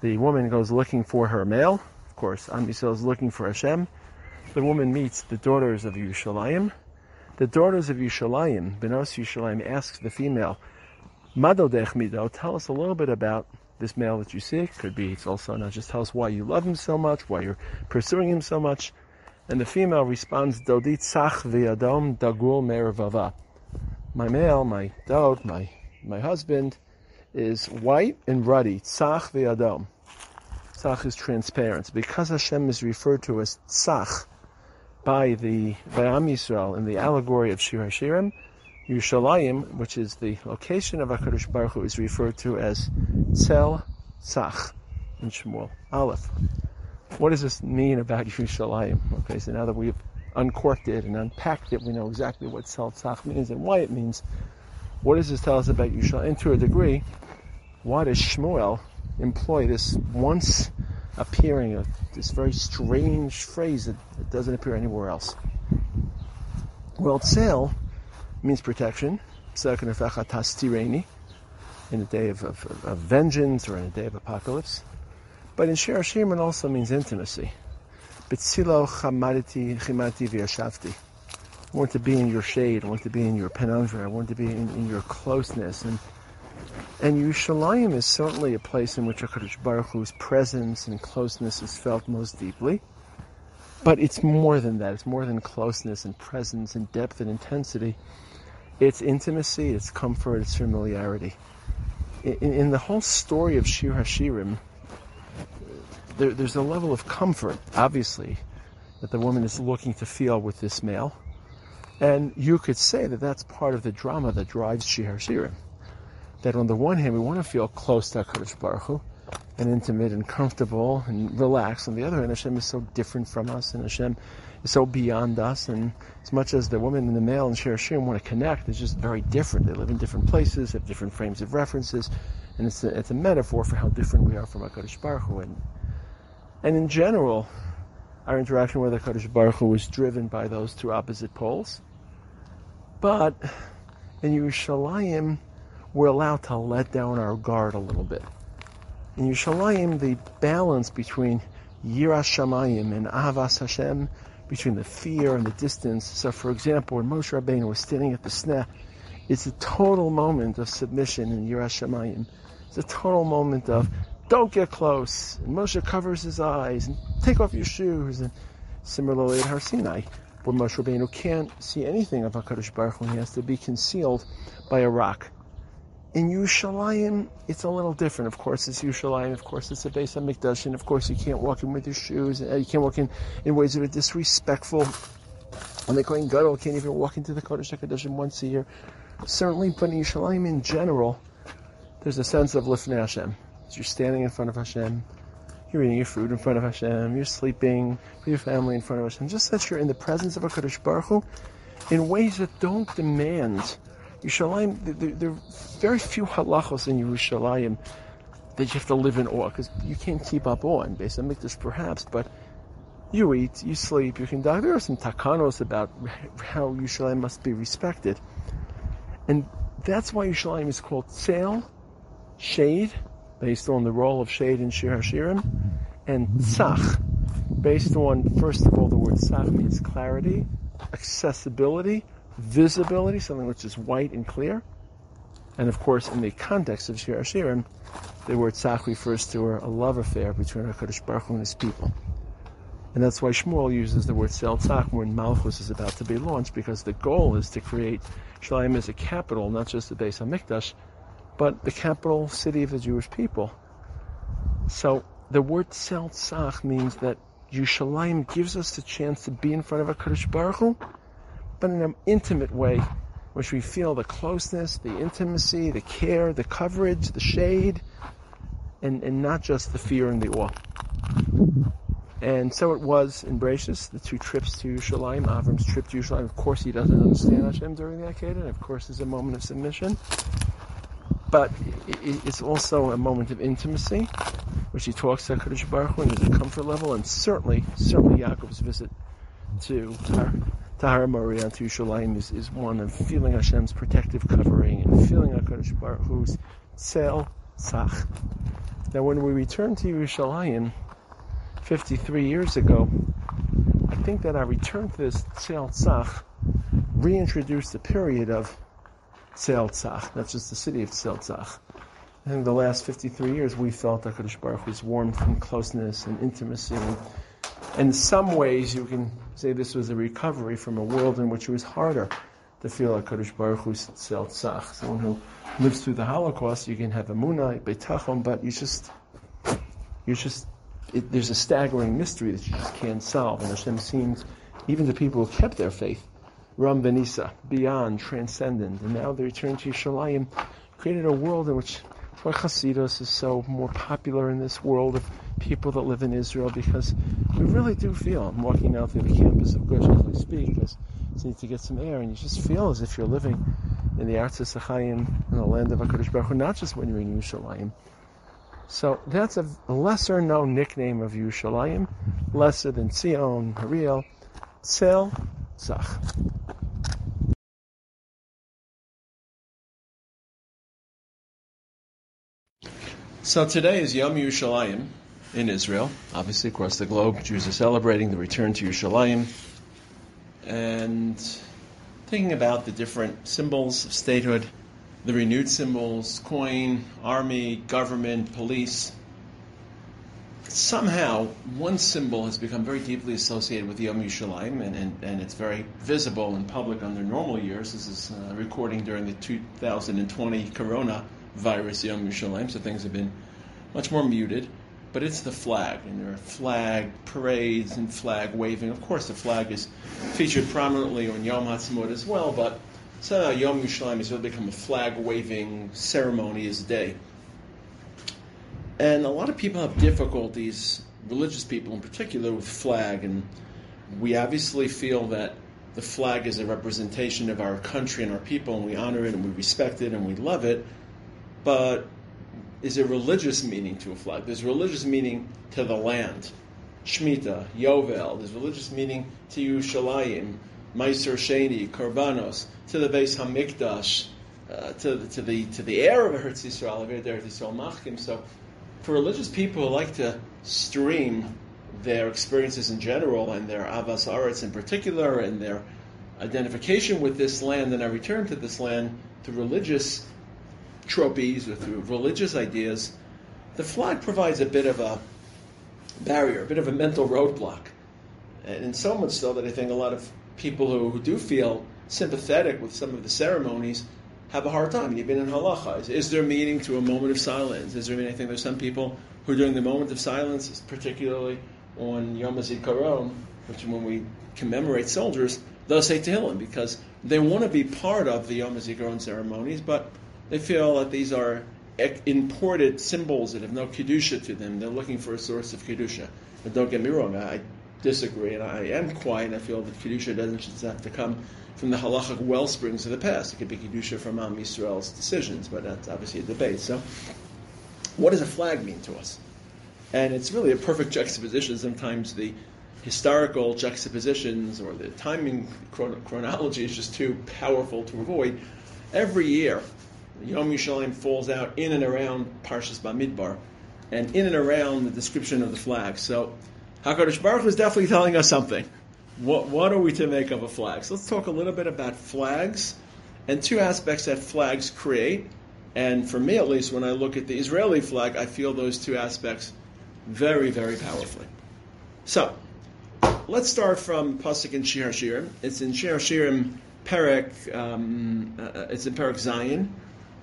The woman goes looking for her male. Of course, Am is looking for Hashem. The woman meets the daughters of Yerushalayim the daughters of Yushalayim, Benos Yushalayim, asks the female, Madodech Mido, tell us a little bit about this male that you seek. Could be, it's also not just tell us why you love him so much, why you're pursuing him so much. And the female responds, Dodit Sach Viadom Dagul Mervava. My male, my dog, my my husband, is white and ruddy. Tzach v'adom. Tzach is transparent. Because Hashem is referred to as Tzach by the by Am Yisrael in the allegory of Shir Hashirim, Yerushalayim, which is the location of Hakadosh Baruch Hu, is referred to as Tzel Tzach in Shmuel Aleph. What does this mean about *laughs* Yerushalayim? Okay, so now that we've uncorked it and unpacked it, we know exactly what Tzel Tzach means and why it means. What does this tell us about Yerushalayim? And to a degree, why does Shmuel employ this once appearing, of this very strange phrase that, that doesn't appear anywhere else? World Tzel means protection. In the day of, of, of, vengeance or in the day of apocalypse. But in Shir it also means intimacy. I want to be in your shade. I want to be in your penumbra. I want to be in, in your closeness. And and Yerushalayim is certainly a place in which HaKadosh Baruch Hu's presence and closeness is felt most deeply. But it's more than that. It's more than closeness and presence and depth and intensity. It's intimacy, it's comfort, it's familiarity. In, in the whole story of Shir Hashirim, there, there's a level of comfort, obviously, that the woman is looking to feel with this male. And you could say that that's part of the drama that drives Shir Hashirim. That on the one hand, we want to feel close to HaKadosh Baruch Hu, and intimate and comfortable and relaxed. On the other hand, Hashem is so different from us, and Hashem is so beyond us. And as much as the woman and the male in Shir Hashirim want to connect, it's just very different. They live in different places, have different frames of references, and it's a, it's a metaphor for how different we are from HaKadosh Baruch Hu. And, and in general, our interaction with HaKadosh Baruch Hu is driven by those two opposite poles. But in Yerushalayim, we're allowed to let down our guard a little bit. In Yerushalayim, the balance between Yiras Shamayim and Avas Hashem, between the fear and the distance. So, for example, when Moshe Rabbeinu was standing at the sneh, it's a total moment of submission in Yiras Shamayim. It's a total moment of don't get close. And Moshe covers his eyes and take off your shoes. And similarly at Har Sinai, where Moshe Rabbeinu can't see anything of Hakadosh Baruch Hu, he has to be concealed by a rock. In Yerushalayim, it's a little different. Of course, it's Yerushalayim. Of course, it's a Beis HaMikdash, and of course, you can't walk in with your shoes. Uh, you can't walk in in ways that are disrespectful. And the Kohen Gadol can't even walk into the Kodesh HaKadoshim once a year. Certainly, but in Yerushalayim in general, there's a sense of lifnei Hashem. As you're standing in front of Hashem, you're eating your food in front of Hashem, you're sleeping with your family in front of Hashem. Just that you're in the presence of HaKadosh Baruch Hu in ways that don't demand Yerushalayim, there, there, are very few halachos in Yerushalayim that you have to live in awe because you can't keep up on based on Mikdash perhaps, but you eat, you sleep, you can die. There are some takanos about how Yerushalayim must be respected, and that's why Yerushalayim is called Tzel, shade, based on the role of shade in Shir Hashirim, and Tzach, based on first of all the word Tzach means clarity, accessibility visibility, something which is white and clear. And of course, in the context of Shir Hashirim, the word Tzach refers to a love affair between HaKadosh Baruch Hu and his people. And that's why Shmuel uses the word Tzel Tzach when Malchus is about to be launched, because the goal is to create Shalim as a capital, not just the Beis HaMikdash, but the capital city of the Jewish people. So the word Tzel Tzach means that Yerushalayim gives us the chance to be in front of HaKadosh Baruch Hu, but in an intimate way, which we feel the closeness, the intimacy, the care, the coverage, the shade, and, and not just the fear and the awe. And so it was in Bereshis, the two trips to Yerushalayim, Avram's trip to Yerushalayim. Of course, he doesn't understand Hashem during the Akedah, and of course, it's a moment of submission. But it's also a moment of intimacy, which he talks to HaKadosh Baruch Hu, and there's a comfort level, and certainly, certainly Yaakov's visit to Tahar Maria to Yerushalayim is, is one of feeling Hashem's protective covering and feeling HaKadosh Baruch Hu's Tzel Tzach. Now when we returned to Yerushalayim 53 years ago, I think that our return to this Tzel Tzach reintroduced the period of Tzel Tzach, That's just the city of Tzel Tzach. I think the last 53 years we felt HaKadosh Baruch Hu's warmth and closeness and intimacy and in some ways, you can say this was a recovery from a world in which it was harder, to feel a HaKadosh Baruch Hu Tzach. Someone who lives through the Holocaust, you can have Emunah, Bitachon, but you just, you just, it, there's a staggering mystery that you just can't solve. And Hashem seems, even to people who kept their faith, Ram Benisa, beyond, transcendent. And now they return to Yerushalayim, created a world in which why Hasidus is so more popular in this world of people that live in Israel because we really do feel. I'm walking out through the campus of Gush as we speak. I need to get some air, and you just feel as if you're living in the Arts of Sachayim, in the land of HaKadosh Baruch Hu, not just when you're in Yerushalayim. So that's a lesser known nickname of Yerushalayim, lesser than Zion, Ariel, Tzel, Zach. So today is Yom Yerushalayim in Israel. Obviously, across the globe, Jews are celebrating the return to Yerushalayim and thinking about the different symbols of statehood, the renewed symbols, coin, army, government, police. Somehow, one symbol has become very deeply associated with Yom Yerushalayim, and, and, and it's very visible in public under normal years. This is a recording during the 2020 Corona virus Yom Yerushalayim, so things have been much more muted. But it's the flag, and there are flag parades and flag waving. Of course, the flag is featured prominently on Yom Ha'atzmaut as well, but somehow uh, Yom Yerushalayim has really become a flag waving ceremony as a day. And a lot of people have difficulties, religious people in particular, with flag, and we obviously feel that the flag is a representation of our country and our people, and we honor it and we respect it and we love it but is a religious meaning to a flag. There's religious meaning to the land. Shemitah, Yovel, there's religious meaning to Yerushalayim, Maaser Sheni, Korbanos, to the Beis Hamikdash, uh, to, the, to the to the air of Eretz Yisrael, Eretz Yisrael Machim. So, for religious people who like to stream their experiences in general and their Avas Aretz in particular and their identification with this land and a return to this land to religious tropes or through religious ideas, the flag provides a bit of a barrier, a bit of a mental roadblock. And so much so that I think a lot of people who, who do feel sympathetic with some of the ceremonies have a hard time. You've been in halacha. Is, is there meaning to a moment of silence? Is there meaning? I think there's some people who, during the moment of silence, particularly on Yom HaZikaron, which when we commemorate soldiers, they'll say Tehillim because they want to be part of the Yom HaZikaron ceremonies, but they feel that these are imported symbols that have no kedusha to them. They're looking for a source of kedusha. But don't get me wrong, I disagree, and I am quiet. I feel that kedusha doesn't just have to come from the halachic well springs of the past. It could be kedusha from Am Yisrael's decisions, but that's obviously a debate. So, what does a flag mean to us? And it's really a perfect juxtaposition. Sometimes the historical juxtapositions or the timing chronology is just too powerful to avoid. Every year, Yom Yerushalayim falls out in and around Parshas Bamidbar, and in and around the description of the flag. So Hakadosh Baruch is definitely telling us something. What what are we to make of a flag? So let's talk a little bit about flags and two aspects that flags create. And for me, at least, when I look at the Israeli flag, I feel those two aspects very, very powerfully. So let's start from pasuk in Shir Hashirim. It's in Shir Hashirim Perek. Um, uh, it's in Perek Zayin.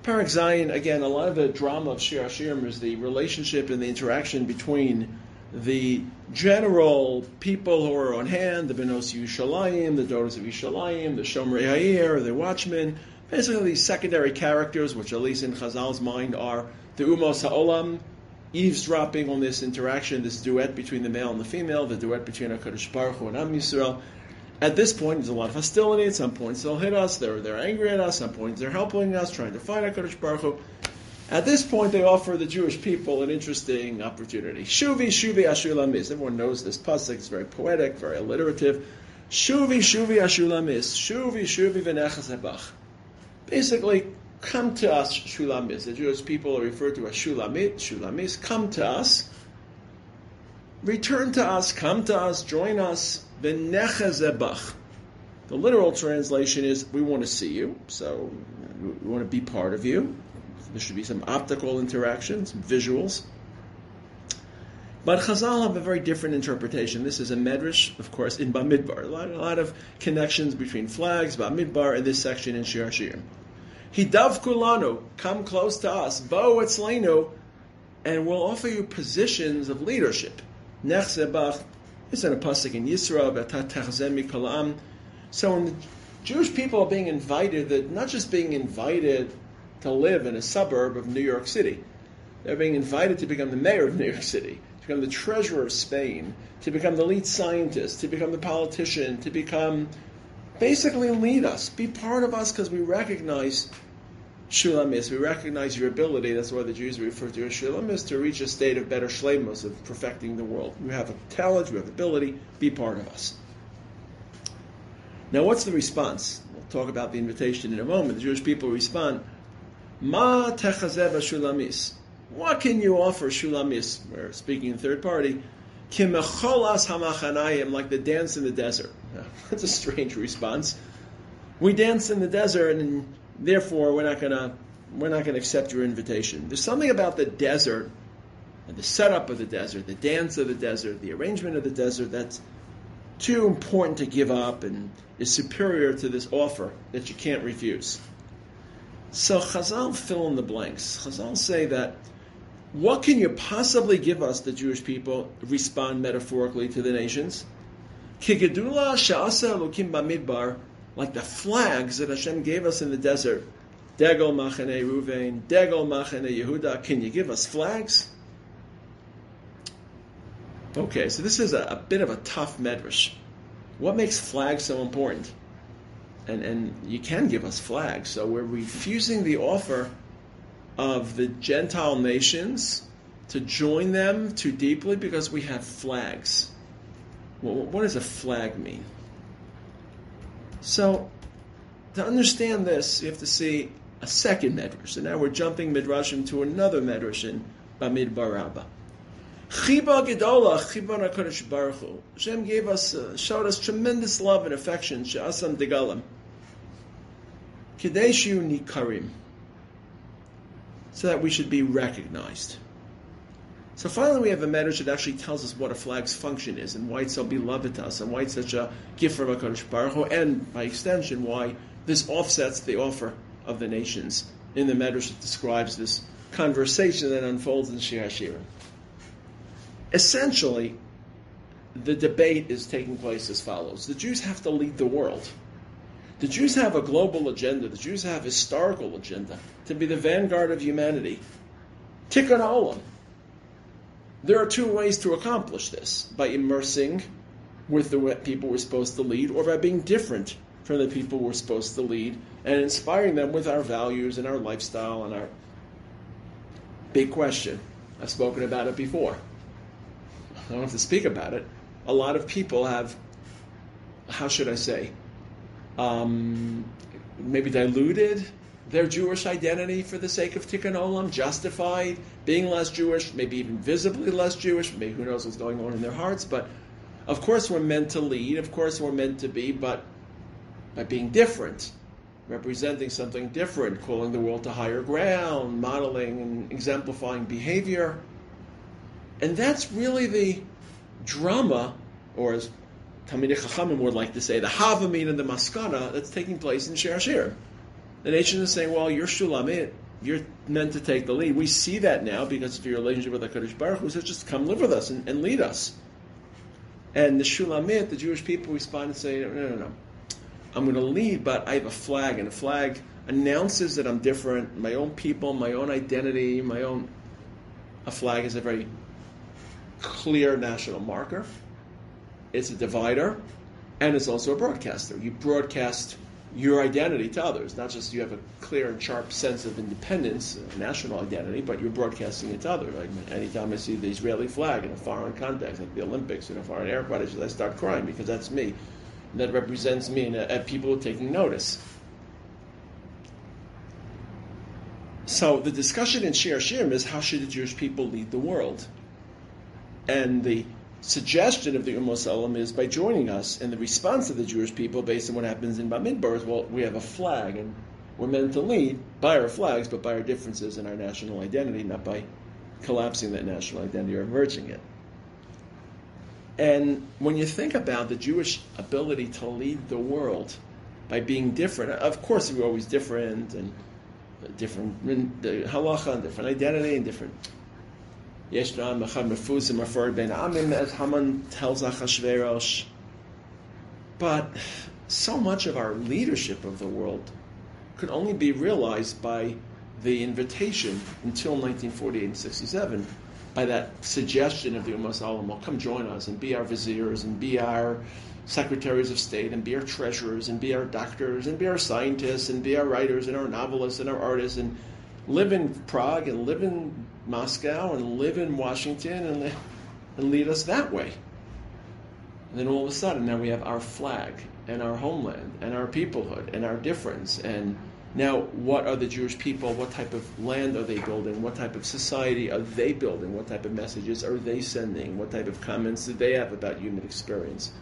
Parak Zayin, again, a lot of the drama of Shir Hashirim is the relationship and the interaction between the general people who are on hand, the Benos Yushalayim, the daughters of Yushalayim, the Shomrei Hayir, the watchmen, basically these secondary characters, which at least in Chazal's mind are the Umos Ha'olam, eavesdropping on this interaction, this duet between the male and the female, the duet between HaKadosh Baruch Hu and Am Yisrael, at this point, there's a lot of hostility. At some points, they'll hit us. They're, they're angry at us. At some points, they're helping us, trying to fight HaKadosh Baruch Hu. At this point, they offer the Jewish people an interesting opportunity. Shuvi, Shuvi, Ashulamis. Everyone knows this pasuk. It's very poetic, very alliterative. Shuvi, Shuvi, Ashulamis. Shuvi, Shuvi, V'nechas Basically, come to us, Shulamis. The Jewish people are referred to as Shulamit, Shulamis. Come to us. Return to us. Come to us. Join us the literal translation is, we want to see you, so we want to be part of you. There should be some optical interactions, visuals. But Chazal have a very different interpretation. This is a medrash, of course, in Bamidbar. A lot, a lot of connections between flags, Bamidbar, and this section in Shir Hashirim. Hidav kulanu, come close to us, bo etzleinu, and we'll offer you positions of leadership. Nechzebach, it's in a pasuk in Yisra, kalam. So when the Jewish people are being invited, they're not just being invited to live in a suburb of New York City, they're being invited to become the mayor of New York City to become the treasurer of Spain, to become the lead scientist, to become the politician, to become basically lead us, be part of us because we recognize Shulamis, we recognize your ability, that's why the Jews refer to you as Shulamis, to reach a state of better shlemos, of perfecting the world. You have a talent, you have ability, be part of us. Now, what's the response? We'll talk about the invitation in a moment. The Jewish people respond, Ma techazeva shulamis. What can you offer Shulamis? We're speaking in third party. Kimecholas hamachanayim, like the dance in the desert. *laughs* That's a strange response. We dance in the desert, and therefore we're not gonna we're not gonna accept your invitation. There's something about the desert and the setup of the desert, the dance of the desert, the arrangement of the desert that's too important to give up and is superior to this offer that you can't refuse. So Chazal fill in the blanks. Chazal say that what can you possibly give us, the Jewish people, respond metaphorically to the nations? Kigedula sha'asa elokim bamidbar, like the flags that Hashem gave us in the desert. Degel machane Ruvain, Degel machane Yehuda. Can you give us flags? Okay, so this is a, a bit of a tough medrash. What makes flags so important? And, and you can give us flags. So we're refusing the offer of the Gentile nations to join them too deeply because we have flags. Well, what does a flag mean? So, to understand this, you have to see a second medrash. And now we're jumping midrashim to another medrash in Bamidbar Rabbah. Chiba Gedola, Chiba HaKadosh Baruch Hu. Hashem gave us, uh, showed us tremendous love and affection, She'asam Degalim. Kadeshu Nikarim so that we should be recognized. So finally, we have a medrash that actually tells us what a flag's function is and why it's so beloved to us and why it's such a gift from HaKadosh Baruch Hu, and by extension, why this offsets the offer of the nations in the medrash that describes this conversation that unfolds in Shir Hashirim. Essentially, the debate is taking place as follows. The Jews have to lead the world. The Jews have a global agenda. The Jews have a historical agenda to be the vanguard of humanity. Tikkun olam. There are two ways to accomplish this: by immersing with the people we're supposed to lead, or by being different from the people we're supposed to lead and inspiring them with our values and our lifestyle and our big question. I've spoken about it before. I don't have to speak about it. A lot of people have, how should I say, um, maybe diluted their Jewish identity for the sake of Tikkun Olam, justified being less Jewish, maybe even visibly less Jewish, maybe who knows what's going on in their hearts, but of course we're meant to lead, of course we're meant to be, but by being different, representing something different, calling the world to higher ground, modeling and exemplifying behavior. And that's really the drama, or as Talmidei Chachamim would like to say, the Hava Amina and the Maskana that's taking place in Shir Hashirim. The nation is saying, well, you're Shulamit, you're meant to take the lead. We see that now because of your relationship with the HaKadosh Baruch Hu, says, just come live with us and, and lead us. And the Shulamit, the Jewish people respond and say, no, no, no, no. I'm going to lead, but I have a flag, and a flag announces that I'm different, my own people, my own identity, my own. A flag is a very clear national marker it's a divider, and it's also a broadcaster. You broadcast your identity to others, not just you have a clear and sharp sense of independence, national identity, but you're broadcasting it to others. Like anytime I see the Israeli flag in a foreign context, like the Olympics in a foreign aircraft, I start crying because that's me. And that represents me and uh, people are taking notice. So the discussion in Shir Shirim is how should the Jewish people lead the world? And the suggestion of the Umos Ha'olam is by joining us, and the response of the Jewish people based on what happens in Bamidbar is, well, we have a flag, and we're meant to lead by our flags, but by our differences in our national identity, not by collapsing that national identity or merging it. And when you think about the Jewish ability to lead the world by being different, of course we're always different and different the halacha and different identity and different. Yeshna mechad mefuzim referred ben amim as Haman tells Achashverosh. But so much of our leadership of the world could only be realized by the invitation until 1948 and 67 by that suggestion of the Umos Ha'olam, come join us and be our viziers and be our secretaries of state and be our treasurers and be our doctors and be our scientists and be our writers and our novelists and our artists and live in Prague and live in Moscow and live in Washington and, and lead us that way. And then all of a sudden, now we have our flag and our homeland and our peoplehood and our difference. And now, what are the Jewish people? What type of land are they building? What type of society are they building? What type of messages are they sending? What type of comments do they have about human experience?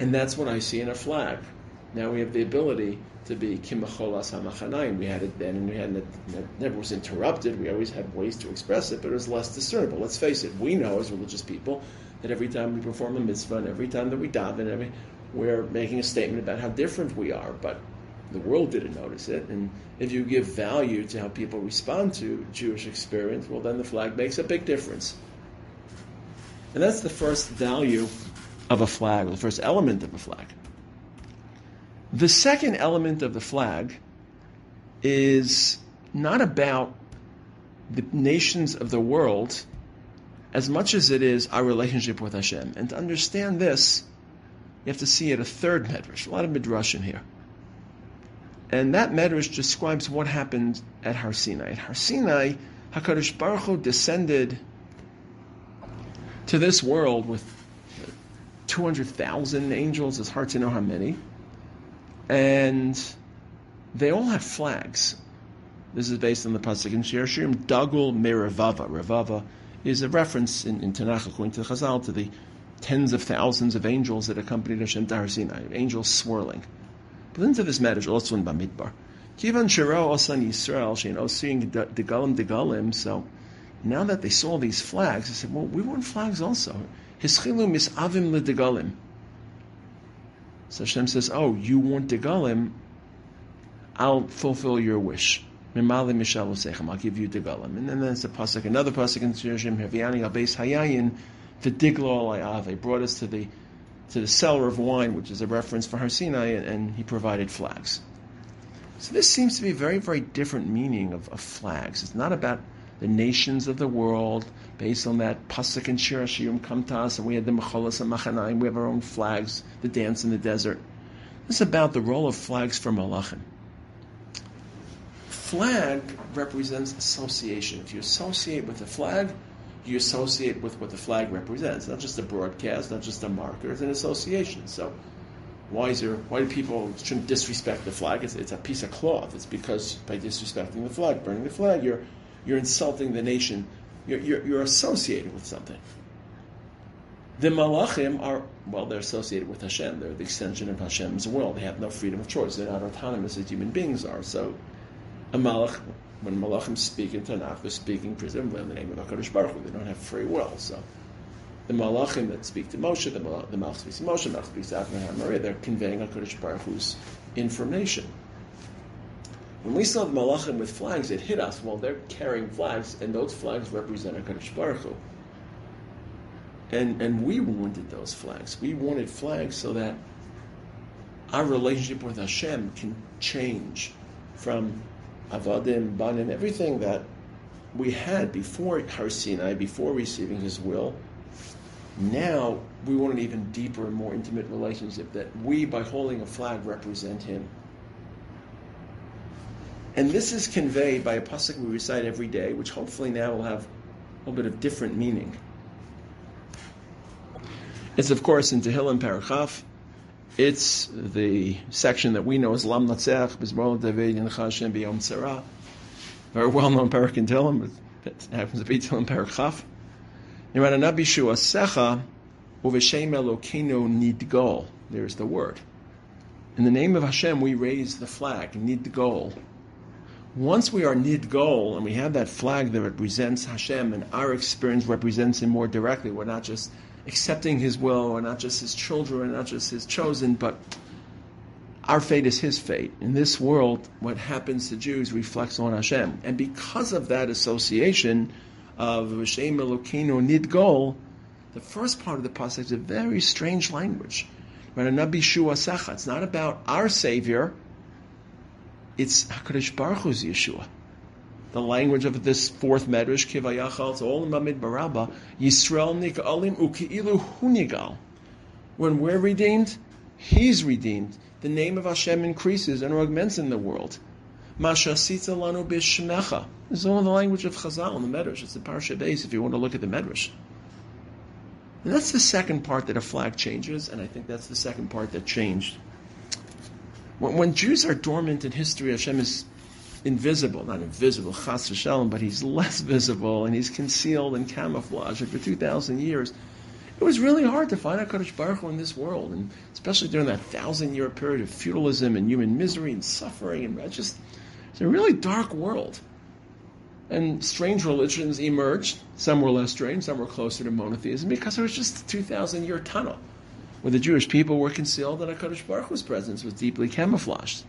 And that's what I see in a flag. Now we have the ability to be kimacholas hamachanayim. We had it then, and we had it, it never was interrupted. We always had ways to express it, but it was less discernible. Let's face it, we know as religious people that every time we perform a mitzvah and every time that we daven, every, we're making a statement about how different we are. But the world didn't notice it, and if you give value to how people respond to Jewish experience, well, then the flag makes a big difference. And that's the first value of a flag, or the first element of a flag. The second element of the flag is not about the nations of the world as much as it is our relationship with Hashem. And to understand this, you have to see it a third medrash, a lot of midrashim here. And that medrash describes what happened at Har Sinai. At Har Sinai, HaKadosh Baruch Hu descended to this world with 200,000 angels. It's hard to know how many. And they all have flags. This is based on the pasuk in Shir Shirim, Dagul Meravava. Ravava is a reference in, in Tanakh, according to the Chazal, to the tens of thousands of angels that accompanied Hashem to Har Sinai, angels swirling. But into this matter, also in Bamidbar. Kivan Shiro Osan Yisrael, Shein Osing Degalim Degalim, so now that they saw these flags, they said, well, we want flags also. Hischilu misavim ledegalim. So Hashem says, oh, you want degalim, I'll fulfill your wish. I'll give you degalim. And then there's a pasuk, another pasuk in Shirashim, Haviani abeis hayayin, v'diglo alayave. Brought us to the to the cellar of wine, which is a reference for Har Sinai, and, and he provided flags. So this seems to be a very, very different meaning of, of flags. It's not about the nations of the world, based on that pasuk and shir Hashirim come to us, and we had the mecholas and machanaim, we have our own flags, the dance in the desert. This is about the role of flags for malachim. Flag represents association. If you associate with the flag, you associate with what the flag represents. Not just a broadcast, not just a marker, it's an association. So why is there, why do people shouldn't disrespect the flag? It's, it's a piece of cloth. It's because by disrespecting the flag, burning the flag, you're you're insulting the nation. You're, you're, you're associated with something. The malachim are, well, they're associated with Hashem. They're the extension of Hashem's will. They have no freedom of choice. They're not autonomous as human beings are. So, a malach, when malachim speak in Tanakh, they're speaking presumably in the name of HaKadosh Baruch Hu. They don't have free will. So, the malachim that speak to Moshe, the malach, the malach speaks to Moshe, the malach speaks to Abraham Maria, they're conveying HaKadosh Baruch Hu's information. When we saw the malachim with flags, it hit us. Well, they're carrying flags, and those flags represent HaKadosh Baruch Hu. And, and we wanted those flags. We wanted flags so that our relationship with Hashem can change from avadim, banim, everything that we had before Har Sinai, before receiving His will. Now we want an even deeper and more intimate relationship that we, by holding a flag, represent Him. And this is conveyed by a pasuk we recite every day, which hopefully now will have a little bit of different meaning. It's of course in Tehillim Parachaf. It's the section that we know as Lam Natzech, Bizmol David Hashem B'Yom Tzara. Very well known parak in Tehillim, but it happens to be Tehillim Parachaf. Nirananabi Shuasecha Uveshem Elokeinu Nidgol. There's the word. In the name of Hashem, we raise the flag, Nidgol. Once we are nidgol and we have that flag that represents Hashem and our experience represents Him more directly, we're not just accepting His will. We're not just His children, we're not just His chosen, but our fate is His fate. In this world, what happens to Jews reflects on Hashem. And because of that association of V'Shem Elokeinu Nidgol, the first part of the pasuk is a very strange language. It's not about our Savior, it's HaKadosh Baruch Hu's Yeshua. The language of this fourth medrash, Kivayachal, it's all in Bamidbar Rabbah, Yisrael Nik'alim Uki'ilu Hunigal. When we're redeemed, He's redeemed. The name of Hashem increases and augments in the world. Mashasita lanu bishmecha. This is all the language of Chazal in the Medrash. It's the Parsha base if you want to look at the Medrash. And that's the second part that a flag changes, and I think that's the second part that changed. When, when Jews are dormant in history, Hashem is invisible, not invisible, chas v'shalom, but he's less visible and he's concealed and camouflaged. For 2,000 years, it was really hard to find HaKadosh Baruch Hu in this world, and especially during that thousand-year period of feudalism and human misery and suffering, and just it's a really dark world. And strange religions emerged. Some were less strange, some were closer to monotheism, because it was just a 2,000 year tunnel where the Jewish people were concealed and HaKadosh Baruch Hu's presence was deeply camouflaged.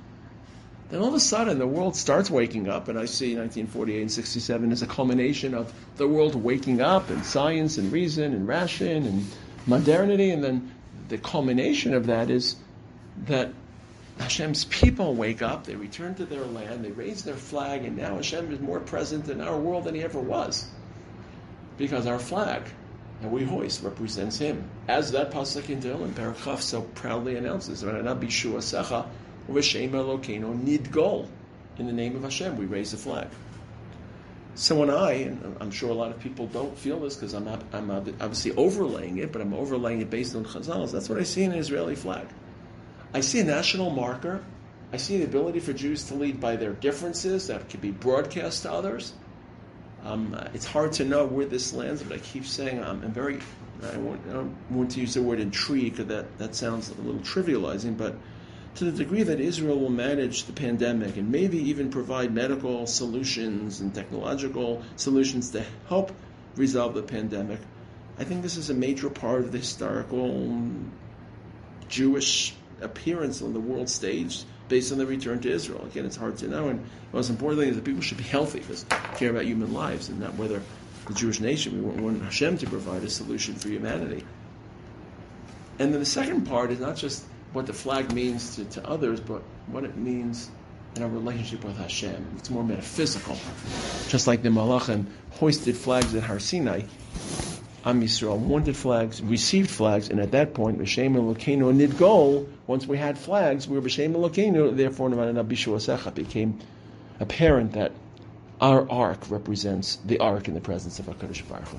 Then all of a sudden, the world starts waking up, and I see 1948 and 67 as a culmination of the world waking up, and science, and reason, and ration, and modernity, and then the culmination of that is that Hashem's people wake up, they return to their land, they raise their flag, and now Hashem is more present in our world than he ever was. Because our flag that we hoist represents him. As that pasuk in Tehillim, Parakhaf so proudly announces, Secha, Nidgol. In the name of Hashem, we raise the flag. So when I, and I'm sure a lot of people don't feel this because I'm, I'm obviously overlaying it, but I'm overlaying it based on Chazals, that's what I see in an Israeli flag. I see a national marker. I see the ability for Jews to lead by their differences that could be broadcast to others. Um, it's hard to know where this lands, but I keep saying I'm, I'm very. I, want, I don't want to use the word intrigue because that, that sounds a little trivializing, but to the degree that Israel will manage the pandemic and maybe even provide medical solutions and technological solutions to help resolve the pandemic, I think this is a major part of the historical Jewish appearance on the world stage based on the return to Israel. Again, it's hard to know, and most importantly, is that people should be healthy because care about human lives and not whether the Jewish nation. We want Hashem to provide a solution for humanity. And then the second part is not just what the flag means to, to others, but what it means in our relationship with Hashem. It's more metaphysical. Just like the Malachim hoisted flags at Har Sinai, Am Yisrael wanted flags, received flags, and at that point, B'Shem Elokeinu Nidgol, once we had flags, we were B'Shem Elokeinu, therefore Bishu became apparent that our ark represents the ark in the presence of HaKadosh Baruch Hu.